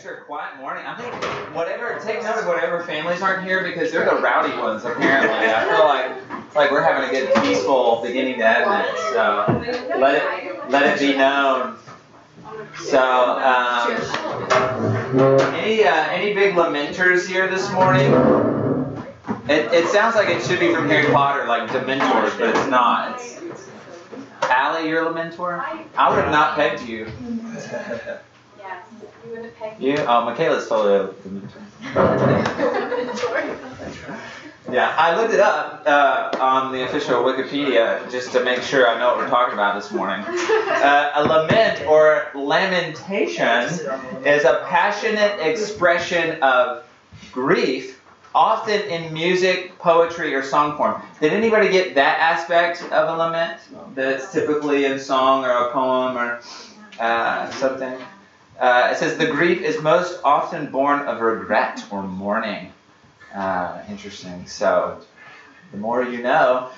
extra quiet morning. I think whatever take note of whatever families aren't here because they're the rowdy ones apparently. I feel like like we're having a good peaceful beginning to Advent. So let it let it be known. So um, any uh, any big lamenters here this morning? It, it sounds like it should be from Harry Potter, like Dementors, but it's not. It's, Allie, you're a Lamentor? I would have not pegged you. Yes, you would have pegged You? Oh, Michaela's totally a Dementor. Yeah, I looked it up uh, on the official Wikipedia just to make sure I know what we're talking about this morning. Uh, a lament or lamentation is a passionate expression of grief, often in music, poetry, or song form. Did anybody get that aspect of a lament? That's typically in song or a poem or uh, something. Uh, it says the grief is most often born of regret or mourning. Uh, interesting. So, the more you know.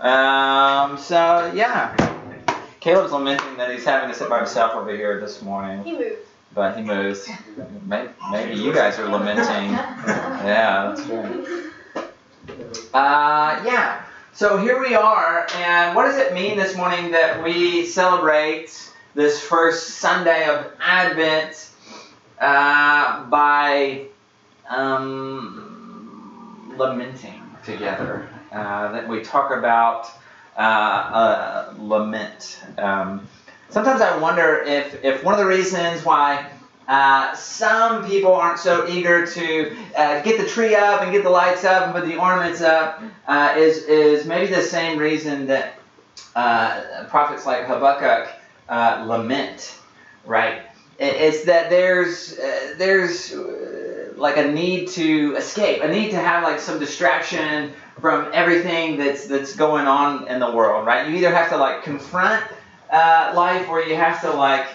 Um, so, yeah. Caleb's lamenting that he's having to sit by himself over here this morning, He moved. but he moves. Maybe, maybe you guys are lamenting. Yeah, that's right. Uh, yeah. So here we are, and what does it mean this morning that we celebrate this first Sunday of Advent uh, by um, lamenting together? Uh, that we talk about uh, lament. Um, sometimes I wonder if, if one of the reasons why uh, some people aren't so eager to uh, get the tree up and get the lights up and put the ornaments up uh, is, is maybe the same reason that uh, prophets like Habakkuk uh, lament, right? It's that there's uh, there's uh, like a need to escape, a need to have like some distraction from everything that's that's going on in the world, right? You either have to like confront uh, life or you have to like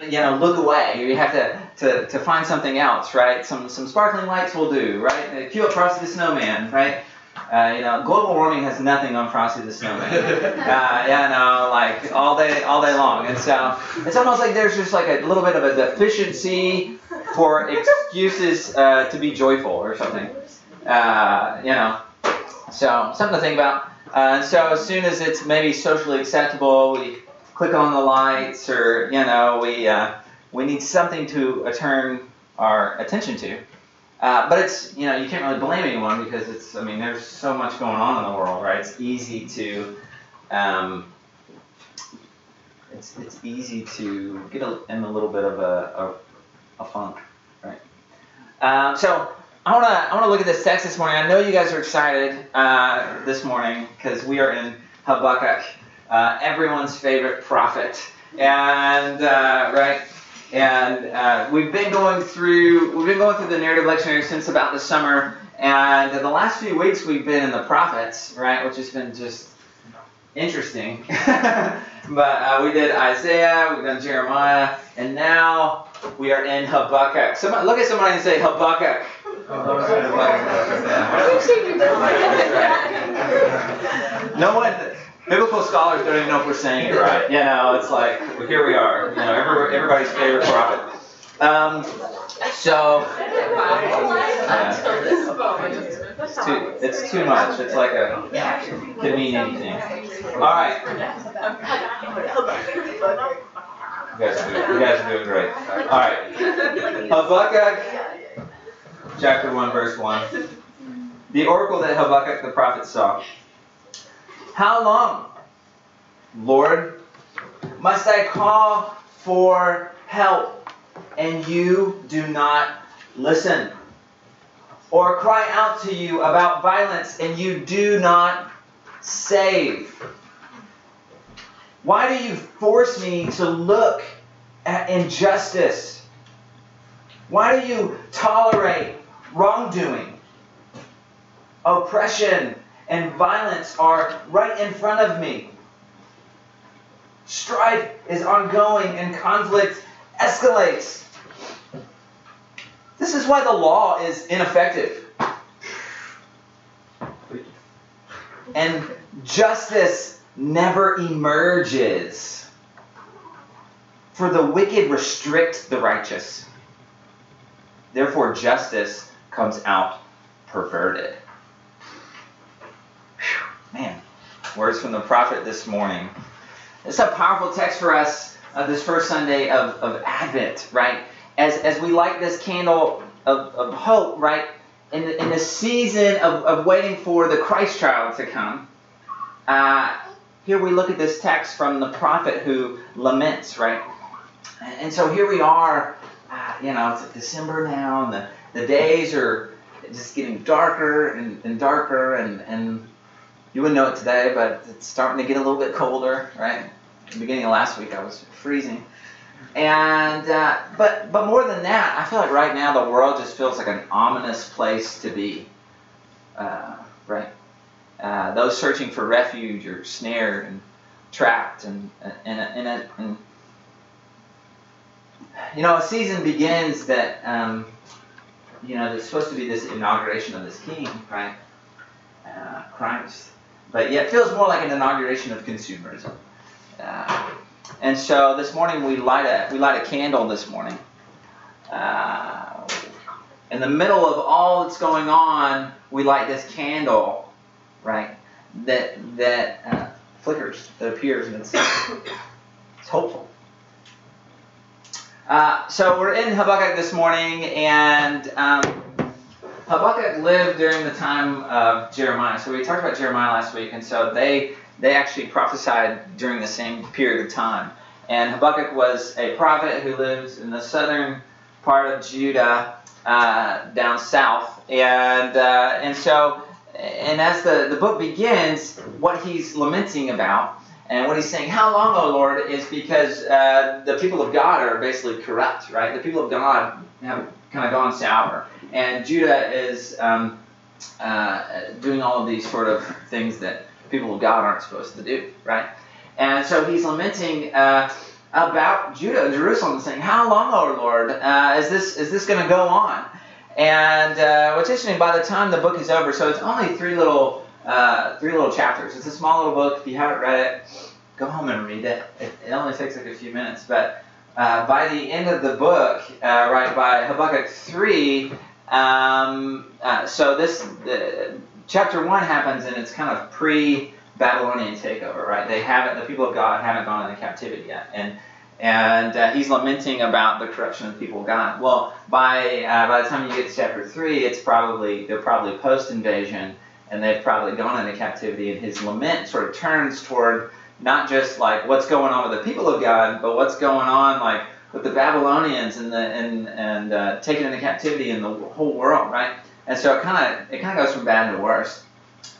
you know look away you have to, to, to find something else right some some sparkling lights will do right cue up frosty the snowman right uh, you know global warming has nothing on frosty the snowman. Uh, yeah no like all day all day long. And so it's almost like there's just like a little bit of a deficiency for excuses uh, to be joyful or something. Uh, you know so something to think about. Uh, so as soon as it's maybe socially acceptable we click on the lights or you know we uh, we need something to uh, turn our attention to uh, but it's you know you can't really blame anyone because it's I mean there's so much going on in the world right? It's easy to um, it's, it's easy to get a, in a little bit of a, a, a funk right? Um, so I want to I want to look at this text this morning. I know you guys are excited uh, this morning because we are in Habakkuk uh, everyone's favorite prophet. And uh, right, and uh, we've been going through we've been going through the narrative lectionary since about the summer. And the last few weeks we've been in the prophets, right, which has been just interesting. but uh, we did Isaiah, we've done Jeremiah, and now we are in Habakkuk. Somebody, look at somebody and say Habakkuk. No one, biblical scholars don't even know if we're saying it right. You know, it's like well, here we are. You know, every, everybody's favorite prophet. Um, so yeah, it's too, it's too much. It's like a could mean anything. All right, you guys are doing, you guys are doing great. All right, Habakkuk, chapter one, verse one. The oracle that Habakkuk the prophet saw. How long, Lord, must I call for help and you do not listen? Or cry out to you about violence and you do not save? Why do you force me to look at injustice? Why do you tolerate wrongdoing? Oppression and violence are right in front of me. Strife is ongoing and conflict escalates. This is why the law is ineffective. And justice never emerges. For the wicked restrict the righteous, Therefore, justice comes out perverted. Man, words from the prophet this morning. It's a powerful text for us uh, this first Sunday of, of Advent, right? As, as we light this candle of, of hope, right? In the, in the season of, of waiting for the Christ child to come, uh, here we look at this text from the prophet who laments, right? And so here we are, uh, you know, it's December now, and the, the days are just getting darker and, and darker, and, and you wouldn't know it today, but it's starting to get a little bit colder, right? The beginning of last week, I was freezing. And uh, but but more than that, I feel like right now the world just feels like an ominous place to be, uh, right? Uh, those searching for refuge are snared and trapped, and and and, and, and you know a season begins that um, you know there's supposed to be this inauguration of this king, right? Uh, Christ, but yet feels more like an inauguration of consumerism. Uh, and so this morning we light a we light a candle this morning. Uh, in the middle of all that's going on, we light this candle, right? That that uh, flickers, that appears, and it's it's hopeful. Uh, so we're in Habakkuk this morning, and um, Habakkuk lived during the time of Jeremiah. So we talked about Jeremiah last week, and so they they actually prophesied during the same period of time. And Habakkuk was a prophet who lives in the southern part of Judah, uh, down south. And, uh, and so, and as the, the book begins, what he's lamenting about and what he's saying, How long, O Lord, is because uh, the people of God are basically corrupt, right? The people of God have kind of gone sour. And Judah is um, uh, doing all of these sort of things that people of God aren't supposed to do, right? And so he's lamenting uh, about Judah and Jerusalem, saying, "How long, O Lord, uh, is this is this going to go on?" And uh, what's interesting, by the time the book is over, so it's only three little uh, three little chapters. It's a small little book. If you haven't read it, go home and read it. It, it only takes like a few minutes, but uh, by the end of the book, uh, right by Habakkuk three. Um, so this chapter one happens and it's kind of pre Babylonian takeover, right? They haven't, the people of God haven't gone into captivity yet, and and uh, he's lamenting about the corruption of the people of God. Well, by uh, by the time you get to chapter three, it's probably they're probably post invasion, and they've probably gone into captivity, and his lament sort of turns toward not just like what's going on with the people of God, but what's going on like with the Babylonians and the and and uh, taken into captivity in the whole world, right? And so it kind of it kind of goes from bad to worse.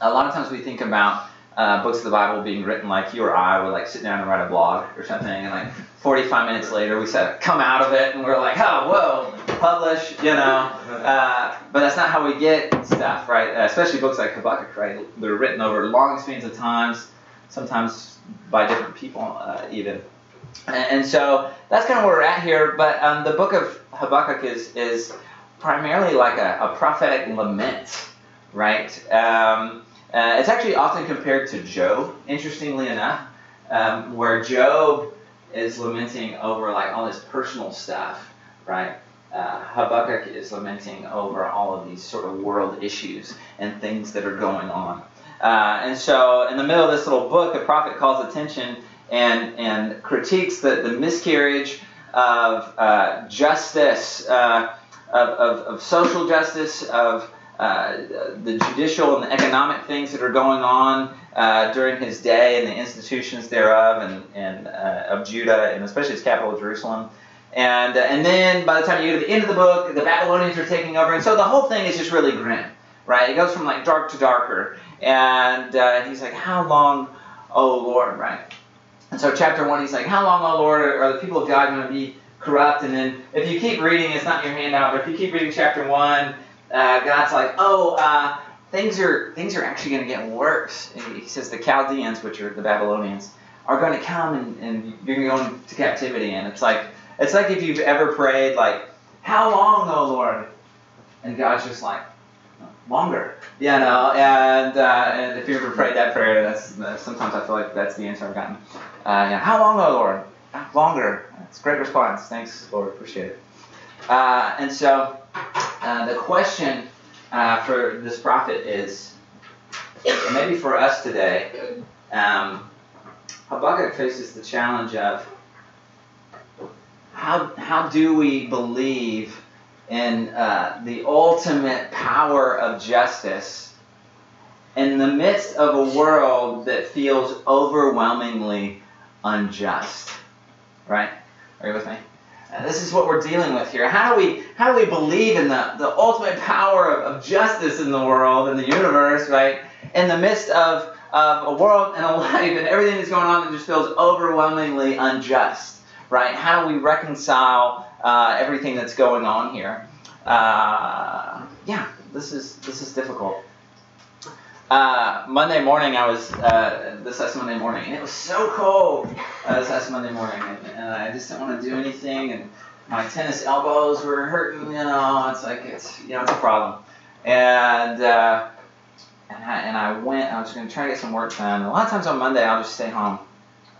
A lot of times we think about uh, books of the Bible being written like you or I would like sit down and write a blog or something, and like 45 minutes later we said come out of it, and we're like, oh whoa, publish, you know. Uh, but that's not how we get stuff, right? Uh, especially books like Habakkuk, right? They're written over long spans of times, sometimes by different people uh, even. And, so that's kind of where we're at here. But um, the book of Habakkuk is is primarily like a, a prophetic lament, right? Um, uh, it's actually often compared to Job, interestingly enough, um, where Job is lamenting over like all his personal stuff, right? Uh, Habakkuk is lamenting over all of these sort of world issues and things that are going on. Uh, and so, in the middle of this little book, the prophet calls attention and, and critiques the, the miscarriage of uh, justice, uh, of, of, of, social justice, of uh, the judicial and the economic things that are going on uh, during his day and the institutions thereof and, and uh, of Judah and especially its capital Jerusalem. And, and then by the time you get to the end of the book, the Babylonians are taking over. And so the whole thing is just really grim, right? It goes from like dark to darker. And, and he's like, How long, oh Lord, right? And so chapter one, he's like, How long, O Lord, are the people of God going to be corrupt? And then if you keep reading, it's not in your handout, but if you keep reading chapter one, uh, God's like, oh, uh, things are things are actually going to get worse. And he says the Chaldeans, which are the Babylonians, are going to come and, and you're going to go into captivity. And it's like it's like if you've ever prayed like, how long, oh Lord? And God's just like, longer, you know. And uh, and if you ever prayed that prayer, that's uh, sometimes I feel like that's the answer I've gotten. Uh, yeah, how long, oh Lord? Longer. That's a great response. Thanks, Lord. Appreciate it. Uh, and so uh, the question uh, for this prophet is, maybe for us today, um, Habakkuk faces the challenge of how, how do we believe in uh, the ultimate power of justice in the midst of a world that feels overwhelmingly unjust? Right? Are you with me? This is what we're dealing with here. How do we how do we believe in the, the ultimate power of, of justice in the world, in the universe, right? In the midst of, of a world and a life and everything that's going on that just feels overwhelmingly unjust, right? How do we reconcile uh, everything that's going on here? Uh, yeah, this is this is difficult. Uh, Monday morning, I was uh, this last Monday morning, and it was so cold uh, this last Monday morning, and, and I just didn't want to do anything, and my tennis elbows were hurting. You know, it's like it's you know it's a problem, and uh, and I, and I went. I was going to try to get some work done. A lot of times on Monday, I'll just stay home.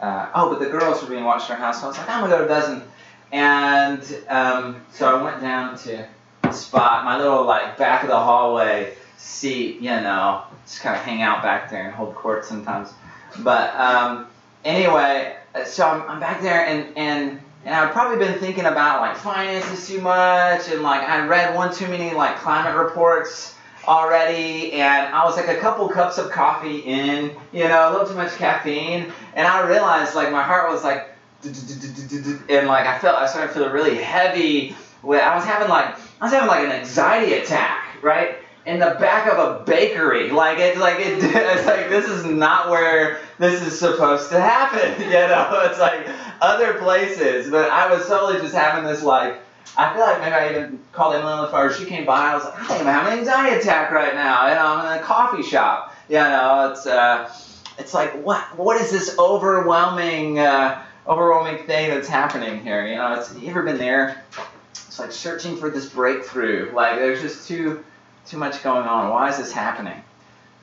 Uh, oh, but the girls were being watched in our house, so I was like, I'm gonna go to dozen, and um, so I went down to spot, my little like back of the hallway seat, you know, just kind of hang out back there and hold court sometimes. But um, anyway, so I'm, I'm back there and and and I've probably been thinking about like finances too much and like I read one too many like climate reports already and I was like a couple cups of coffee in, you know, a little too much caffeine and I realized like my heart was like and like I felt I started feeling really heavy. I was having like I was having like an anxiety attack, right? In the back of a bakery. Like it's like it, it's like this is not where this is supposed to happen. You know, it's like other places. But I was totally just having this like. I feel like maybe I even called Emily phone. She came by. I was like, I think I'm having an anxiety attack right now. You know, I'm in a coffee shop. You know, it's uh, it's like what what is this overwhelming uh, overwhelming thing that's happening here? You know, it's you ever been there? It's like searching for this breakthrough. Like there's just too too much going on. Why is this happening?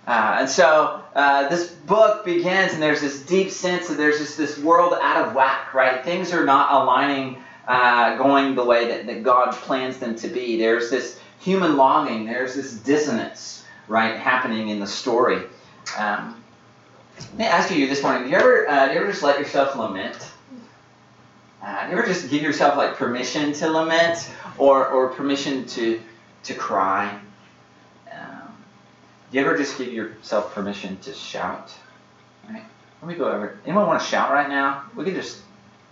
Uh, and so uh, this book begins, and there's this deep sense that there's just this world out of whack, right? Things are not aligning, uh, going the way that, that God plans them to be. There's this human longing, there's this dissonance, right, happening in the story. Um, let me ask you this morning: Do you ever, uh, do you ever just let yourself lament? Uh, do you ever just give yourself like permission to lament, or or permission to to cry? Do you ever just give yourself permission to shout? Right? Let me go over. Anyone want to shout right now? We can just,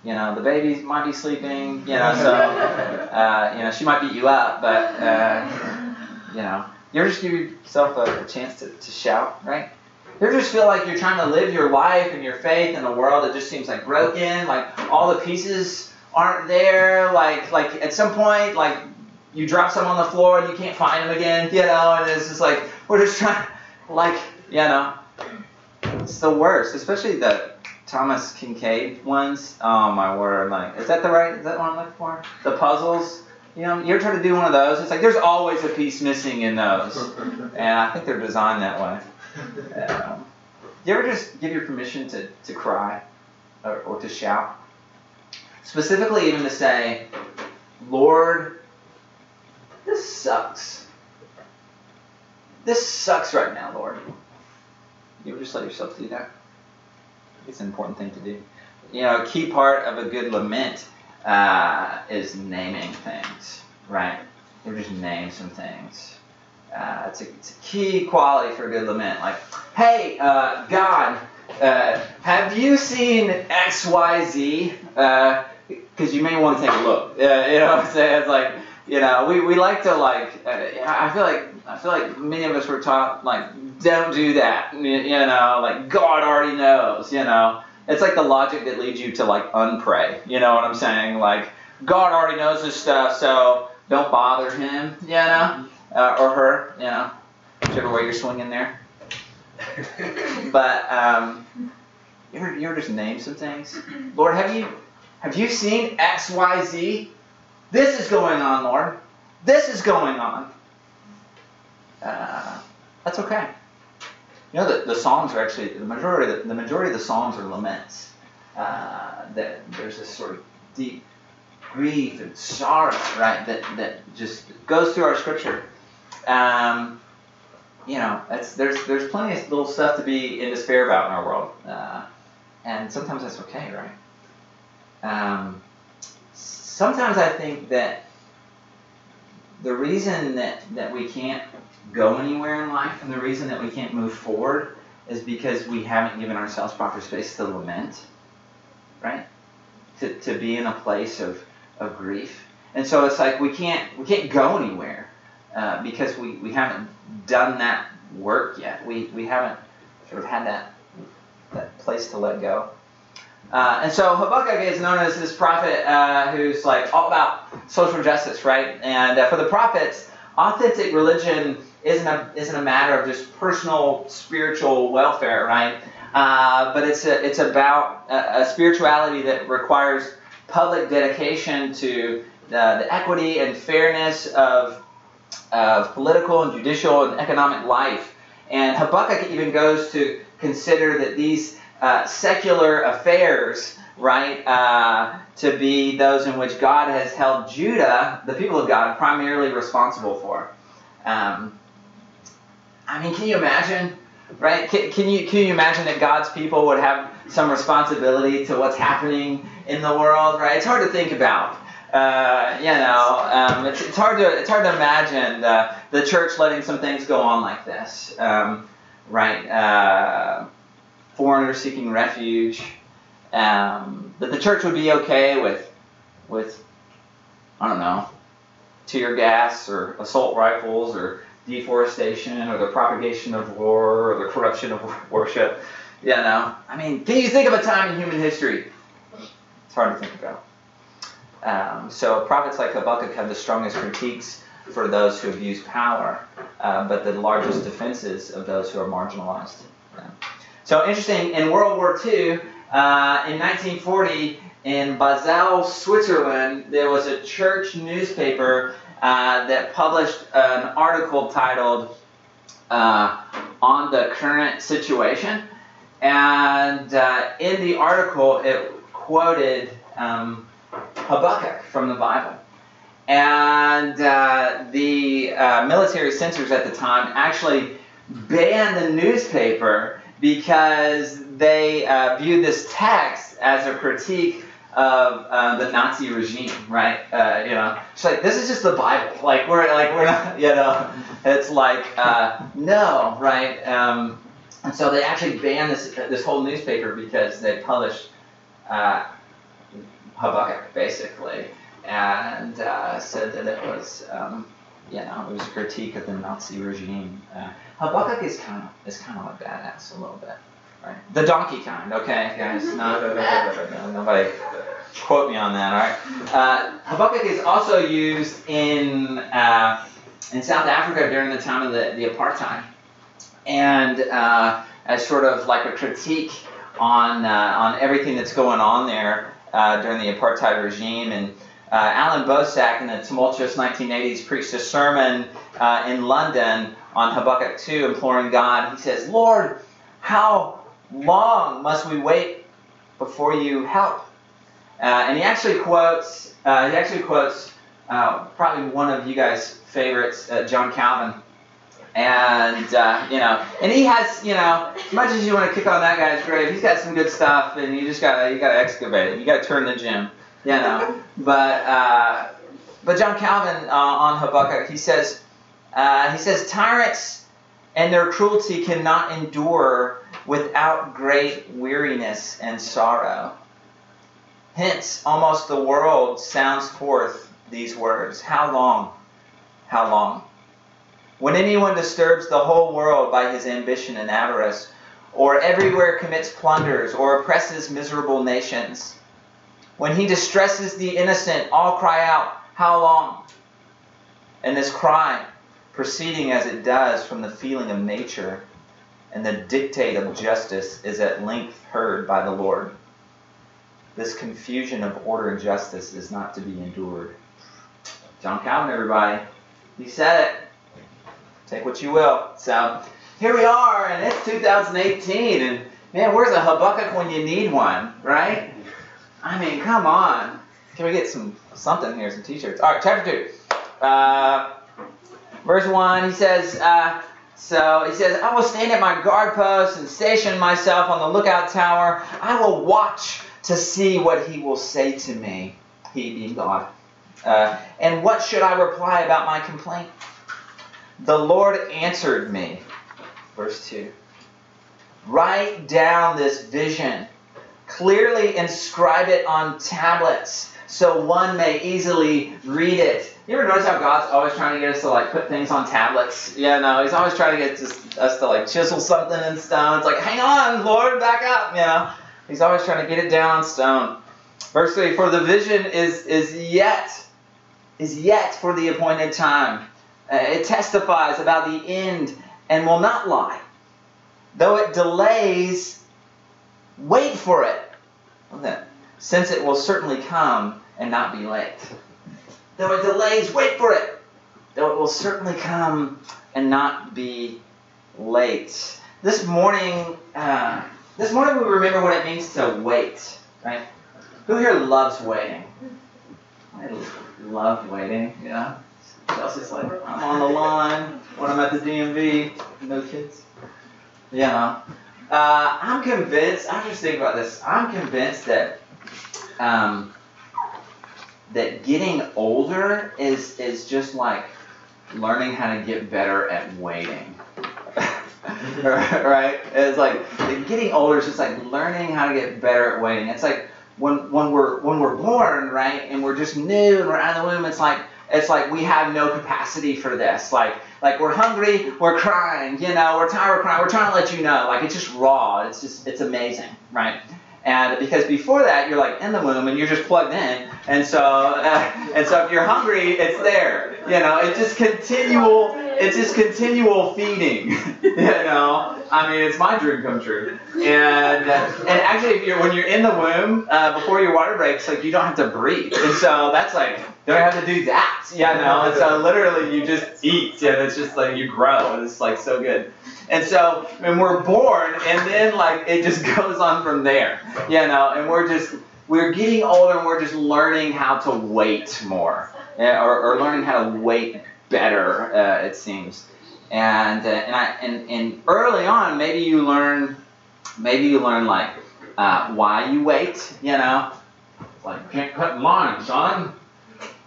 you know, the baby might be sleeping, you know, so, uh, you know, she might beat you up, but, uh, you know, you ever just give yourself a, a chance to, to shout, right? You ever just feel like you're trying to live your life and your faith in a world that just seems like broken, like all the pieces aren't there, like like at some point, like you drop some on the floor and you can't find them again, you know, and it's just like we're just trying, like, you know, it's the worst, especially the Thomas Kinkade ones. Oh my word! Like, is that the right? Is that what I'm looking for? The puzzles. You know, you're trying to do one of those. It's like there's always a piece missing in those, and I think they're designed that way. Um, you ever just give your permission to, to cry or, or to shout? Specifically, even to say, Lord, this sucks this sucks right now, Lord. You would just let yourself do that. It's an important thing to do. You know, a key part of a good lament uh, is naming things, right? You just name some things. Uh, it's, a, it's, a, key quality for a good lament. Like, hey, uh, God, uh, have you seen X, Y, Z? Because uh, you may want to take a look. Uh, you know what I'm saying? It's like, you know, we, we like to like. I feel like I feel like many of us were taught like, don't do that. You know, like God already knows. You know, it's like the logic that leads you to like unpray. You know what I'm saying? Like God already knows this stuff, so don't bother Him. You know, uh, or her. You know, whichever way you're swinging there. but um, you ever you ever just name some things? Lord, have you have you seen X Y Z? This is going on, Lord. This is going on. Uh, that's okay. You know, the, the Psalms are actually, the majority, the, the majority of the songs are laments. Uh, that there's this sort of deep grief and sorrow, right? That that just goes through our scripture. Um, you know, there's there's plenty of little stuff to be in despair about in our world, uh, and sometimes that's okay, right? Um, sometimes I think that the reason that, that we can't go anywhere in life and the reason that we can't move forward is because we haven't given ourselves proper space to lament, right? To, to be in a place of, of grief. And so it's like we can't we can't go anywhere uh, because we, we haven't done that work yet. We, we haven't sort of had that that place to let go. Uh, and so Habakkuk is known as this prophet uh, who's like all about social justice, right? And uh, for the prophets, authentic religion isn't a, isn't a matter of just personal spiritual welfare, right? Uh, but it's a, it's about a, a, spirituality that requires public dedication to the, the equity and fairness of, of political and judicial and economic life. And Habakkuk even goes to consider that these uh, secular affairs, right, uh, to be those in which God has held Judah, the people of God, primarily responsible for. Um, I mean, can you imagine, right? Can, can, you can you imagine that God's people would have some responsibility to what's happening in the world, right? It's hard to think about. Uh, you know, um, it's, it's hard to it's hard to imagine the, the church letting some things go on like this, um, right? Uh, foreigners seeking refuge, um, that the church would be okay with, with, I don't know, tear gas or assault rifles or deforestation or the propagation of war or the corruption of worship. You know, I mean, can you think of a time in human history? It's hard to think about. Um, so prophets like Habakkuk have the strongest critiques for those who abuse power, uh, but the largest defenses of those who are marginalized. Yeah. So interesting, in World War II, uh, in 1940, in Basel, Switzerland, there was a church newspaper uh, that published an article titled uh, On the Current Situation. And uh, in the article, it quoted um, Habakkuk from the Bible. And uh, the uh, military censors at the time actually banned the newspaper because they uh, viewed this text as a critique of uh, the Nazi regime, right? Uh, you know, it's like this is just the Bible. Like we're like we're not, you know, it's like uh, no, right? Um, and so they actually banned this this whole newspaper because they published uh, Habakkuk basically, and uh, said that it was. Um, know, it was a critique of the Nazi regime. Uh, Habakkuk is kind of is kind of a badass a little bit, right? The donkey kind, okay, guys. No, no, no, nobody quote me on that. All right. Uh, Habakkuk is also used in uh, in South Africa during the time of the, the apartheid, and uh, as sort of like a critique on uh, on everything that's going on there uh, during the apartheid regime and uh, Allan Boesak in the tumultuous 1980s preached a sermon uh, in London on Habakkuk 2, imploring God. He says, Lord, how long must we wait before you help? Uh, and he actually quotes, uh, he actually quotes uh, probably one of you guys' favorites, uh, John Calvin. And you know, and he has, you know, as much as you want to kick on that guy's grave, he's got some good stuff, and you just gotta, you gotta excavate it. You gotta turn the gym you know. But uh, but John Calvin uh, on Habakkuk, he says uh, he says tyrants and their cruelty cannot endure without great weariness and sorrow. Hence, almost the world sounds forth these words How long? How long? When anyone disturbs the whole world by his ambition and avarice, or everywhere commits plunders, or oppresses miserable nations, when he distresses the innocent, all cry out, How long? And this cry, proceeding as it does from the feeling of nature and the dictate of justice, is at length heard by the Lord. This confusion of order and justice is not to be endured. John Calvin, everybody. He said it. Take what you will. So here we are, and it's 2018, and man, where's a Habakkuk when you need one, right? I mean, come on. can we get some something here, some t-shirts? All right, chapter two, uh, verse one. He says, uh, so he says, I will stand at my guard post and station myself on the lookout tower. I will watch to see what he will say to me, he being God. Uh, and what should I reply about my complaint? The Lord answered me. Verse 2. Write down this vision. Clearly inscribe it on tablets so one may easily read it. You ever notice how God's always trying to get us to like put things on tablets? Yeah, no, He's always trying to get us to like chisel something in stone. It's like, hang on, Lord, back up. You know, He's always trying to get it down on stone. Verse three: For the vision is is yet is yet for the appointed time. Uh, it testifies about the end and will not lie. Though it delays, wait for it, Then, since it will certainly come and not be late. Though it delays, wait for it, though it will certainly come and not be late. This morning, uh, this morning we remember what it means to wait, right? Who here loves waiting? I love waiting, yeah. Chelsea's like, I'm on the line when I'm at the DMV. No kids. Yeah. Uh, I'm convinced, I was just thinking about this. I'm convinced that um, that getting older is is just like learning how to get better at waiting. right? It's like getting older is just like learning how to get better at waiting. It's like when when we're when we're born, right, and we're just new and we're out of the womb, it's like it's like we have no capacity for this. Like like we're hungry, we're crying, you know, we're tired, we're crying, we're trying to let you know. Like it's just raw. It's just it's amazing, right? And because before that, you're like in the womb and you're just plugged in. And so, uh, and so if you're hungry, it's there. You know, it's just continual. It's just continual feeding. you know, I mean, it's my dream come true. And uh, and actually, if you're when you're in the womb uh, before your water breaks, like you don't have to breathe. And so that's like don't have to do that. You know, and so literally you just eat, and it's just like you grow. It's like so good. And so when we're born, and then like it just goes on from there, you know, and we're just we're getting older and we're just learning how to wait more, or, or learning how to wait better. Uh, it seems, and uh, and I and, and early on maybe you learn maybe you learn like uh, why you wait, you know, like can't cut in line, son.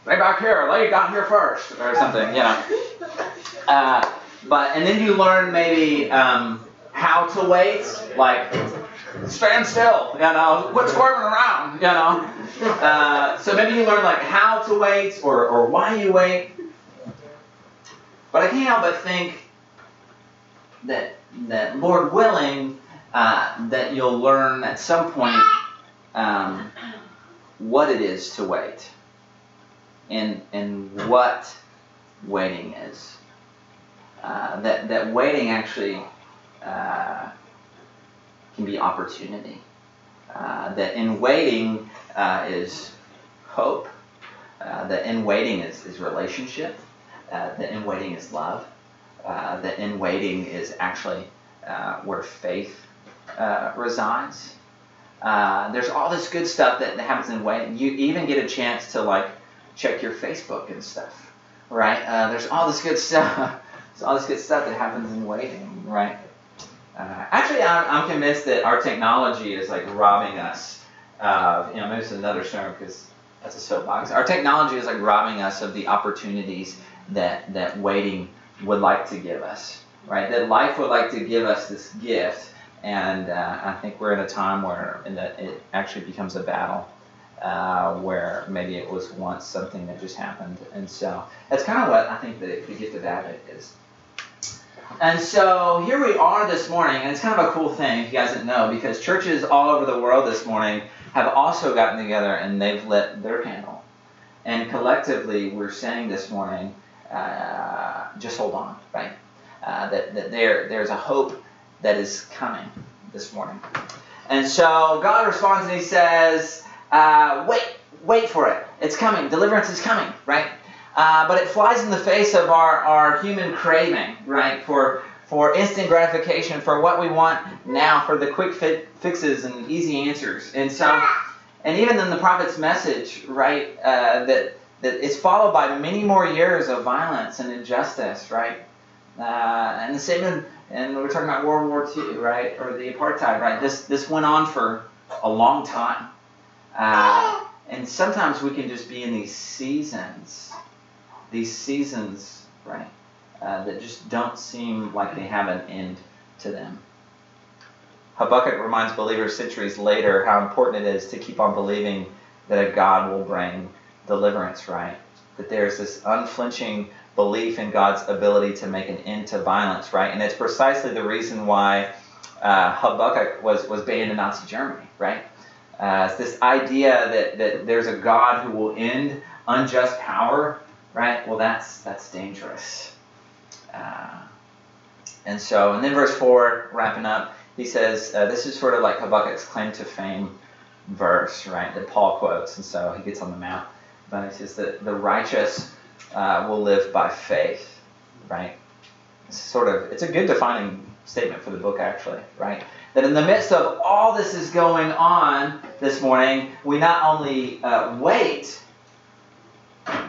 Lay back here, lay down here first, or something, you know. Uh, but and then you learn maybe um, how to wait, like stand still, you know, quit squirming around, you know. Uh, so maybe you learn like how to wait or, or why you wait. But I can't help but think that that Lord willing, uh, that you'll learn at some point um, what it is to wait, and and what waiting is. Uh, that, that waiting actually uh, can be opportunity. Uh, that in waiting uh, is hope. Uh, that in waiting is, is relationship. that in waiting is love. that in waiting is actually where faith resides. there's all this good stuff that happens in waiting. You even get a chance to like check your Facebook and stuff, right? there's all this good stuff so all this good stuff that happens in waiting, right? Uh, actually, I'm, I'm convinced that our technology is like robbing us of, you know, maybe it's another sermon because that's a soapbox. Our technology is like robbing us of the opportunities that, that waiting would like to give us, right? That life would like to give us this gift. And uh, I think we're in a time where that it actually becomes a battle. Uh, where maybe it was once something that just happened. And so that's kind of what I think the, the gift of Advent is. And so here we are this morning, and it's kind of a cool thing if you guys didn't know, because churches all over the world this morning have also gotten together and they've lit their candle. And collectively, we're saying this morning, uh, just hold on, right? Uh, that that there, there's a hope that is coming this morning. And so God responds and He says, uh, wait, wait for it. It's coming. Deliverance is coming, right? Uh, but it flies in the face of our, our human craving, right? For for instant gratification, for what we want now, for the quick fi- fixes and easy answers. And so, and even in the prophet's message, right, uh, that that it's followed by many more years of violence and injustice, right? Uh, and the same and we're talking about World War II, right, or the apartheid, right? This this went on for a long time, uh, and sometimes we can just be in these seasons, these seasons, right, uh, that just don't seem like they have an end to them. Habakkuk reminds believers centuries later how important it is to keep on believing that a God will bring deliverance, right? That there's this unflinching belief in God's ability to make an end to violence, right? And it's precisely the reason why uh, Habakkuk was, was banned in Nazi Germany, right? Uh, it's this idea that, that there's a God who will end unjust power, right? Well, that's that's dangerous. Uh, and so, and then verse four, wrapping up, he says uh, this is sort of like Habakkuk's claim to fame verse, right? That Paul quotes, and so he gets on the mount. But he says that the righteous uh, will live by faith, right? It's sort of, it's a good defining statement for the book, actually, right? That in the midst of all this is going on this morning, we not only uh, wait,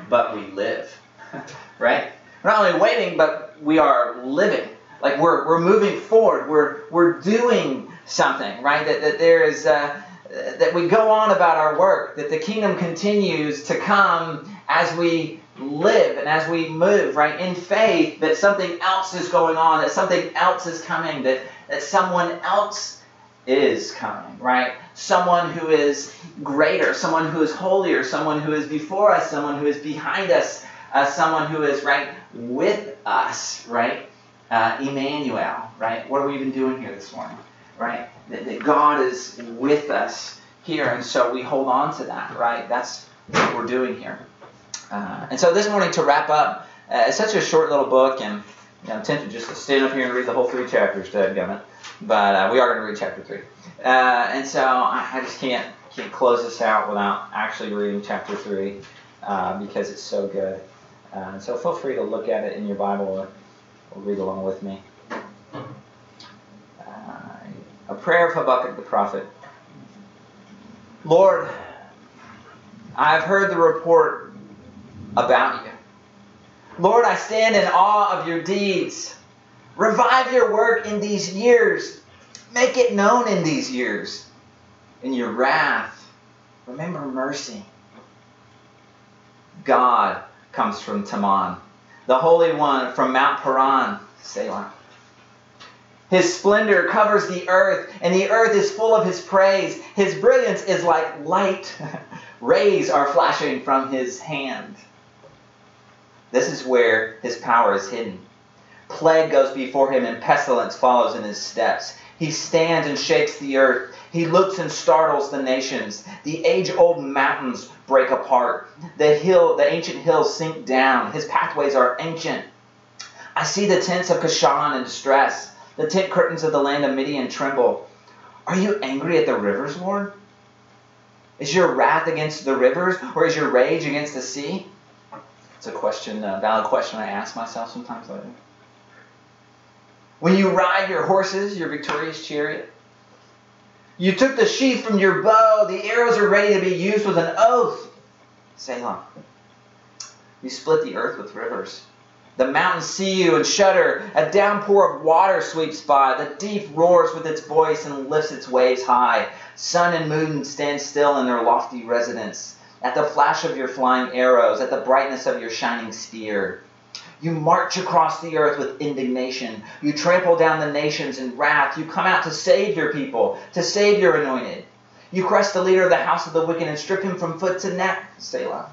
but we live, right? We're not only waiting, but we are living. Like we're, we're moving forward. We're, we're doing something, right? That, that there is, uh, that we go on about our work, that the kingdom continues to come as we live and as we move, right, in faith that something else is going on, that something else is coming, that, that someone else is coming, right? Someone who is greater, someone who is holier, someone who is before us, someone who is behind us, uh, someone who is, right, with us, right? Uh, Emmanuel, right? What are we even doing here this morning, right? That, that God is with us here, and so we hold on to that, right? That's what we're doing here. Uh, and so this morning, to wrap up, uh, it's such a short little book, and you know, I'm tempted just to stand up here and read the whole three chapters, to it. But uh, we are going to read chapter three, uh, and so I, I, just can't can't close this out without actually reading chapter three uh, because it's so good. Uh, so feel free to look at it in your Bible or, or read along with me. a prayer of Habakkuk the prophet. Lord, I've heard the report about you. Lord, I stand in awe of your deeds. Revive your work in these years. Make it known in these years. In your wrath, remember mercy. God comes from Teman, the Holy One from Mount Paran, Selah. His splendor covers the earth, and the earth is full of his praise. His brilliance is like light. Rays are flashing from his hand. This is where his power is hidden. Plague goes before him, and pestilence follows in his steps. He stands and shakes the earth. He looks and startles the nations. The age-old mountains break apart. The hill, the ancient hills sink down. His pathways are ancient. I see the tents of Cushan in distress. The tent curtains of the land of Midian tremble. Are you angry at the rivers, Lord? Is your wrath against the rivers, or is your rage against the sea? It's a question, a valid question I ask myself sometimes lately. When you ride your horses, your victorious chariot, you took the sheath from your bow, the arrows are ready to be used with an oath. Selah. You split the earth with rivers. The mountains see you and shudder. A downpour of water sweeps by. The deep roars with its voice and lifts its waves high. Sun and moon stand still in their lofty residence at the flash of your flying arrows, at the brightness of your shining spear. You march across the earth with indignation. You trample down the nations in wrath. You come out to save your people, to save your anointed. You crush the leader of the house of the wicked and strip him from foot to neck, Selah.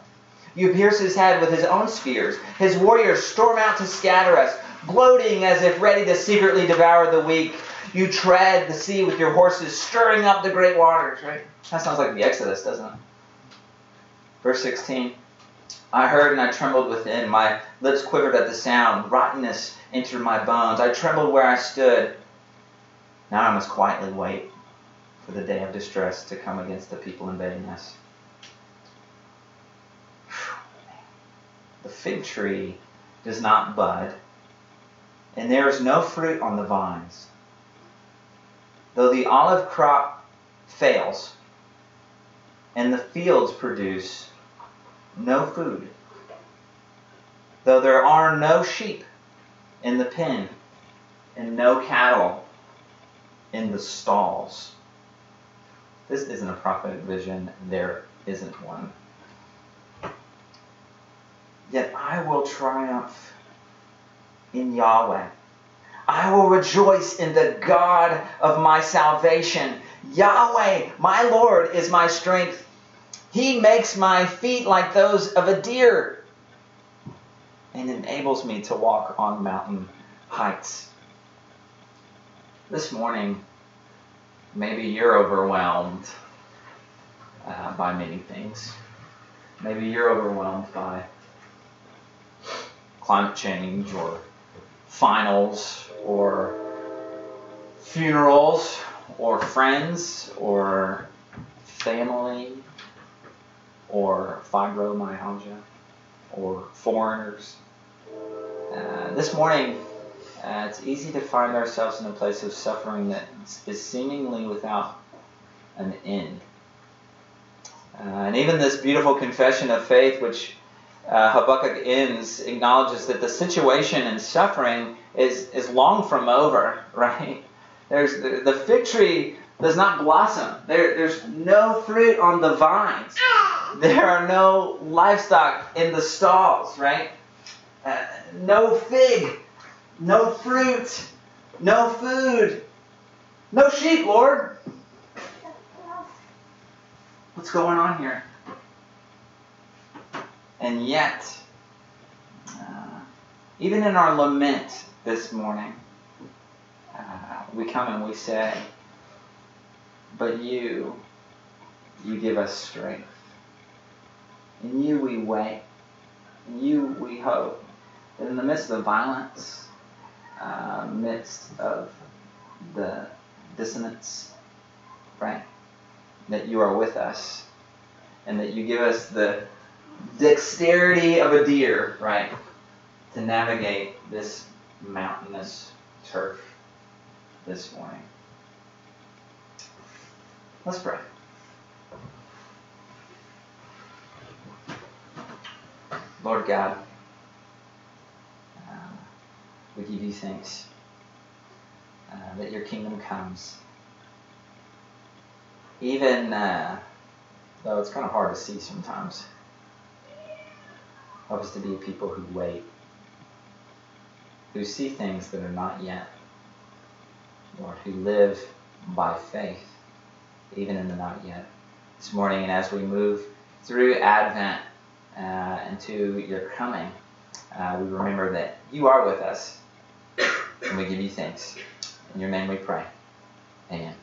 You pierce his head with his own spears. His warriors storm out to scatter us, gloating as if ready to secretly devour the weak. You tread the sea with your horses, stirring up the great waters, right? That sounds like the Exodus, doesn't it? Verse 16 I heard and I trembled within. My lips quivered at the sound. Rottenness entered my bones. I trembled where I stood. Now I must quietly wait for the day of distress to come against the people invading us. The fig tree does not bud, and there is no fruit on the vines. Though the olive crop fails, and the fields produce no food. Though there are no sheep in the pen and no cattle in the stalls. This isn't a prophetic vision, there isn't one. Yet I will triumph in Yahweh. I will rejoice in the God of my salvation. Yahweh, my Lord, is my strength. He makes my feet like those of a deer and enables me to walk on mountain heights. This morning, maybe you're overwhelmed uh, by many things. Maybe you're overwhelmed by climate change or finals or funerals or friends or family or fibromyalgia or foreigners. Uh, this morning, uh, it's easy to find ourselves in a place of suffering that is seemingly without an end. Uh, and even this beautiful confession of faith, which uh, Habakkuk ends, acknowledges that the situation and suffering is, is long from over, right? There's the, the fig tree does not blossom. There, there's no fruit on the vines. There are no livestock in the stalls, right? Uh, no fig, no fruit, no food, no sheep, Lord. What's going on here? And yet, uh, even in our lament this morning, uh, we come and we say, But you, you give us strength. In you we wait. In you we hope. That in the midst of the violence, uh, midst of the dissonance, right? That you are with us. And that you give us the dexterity of a deer, right? To navigate this mountainous turf this morning. Let's pray. Lord God, uh, we give you thanks uh, that your kingdom comes. Even uh, though it's kind of hard to see sometimes, help us to be people who wait, who see things that are not yet, Lord, who live by faith, even in the not yet. This morning, and as we move through Advent, uh, and to your coming, uh, we remember that you are with us, and we give you thanks. In your name we pray. Amen.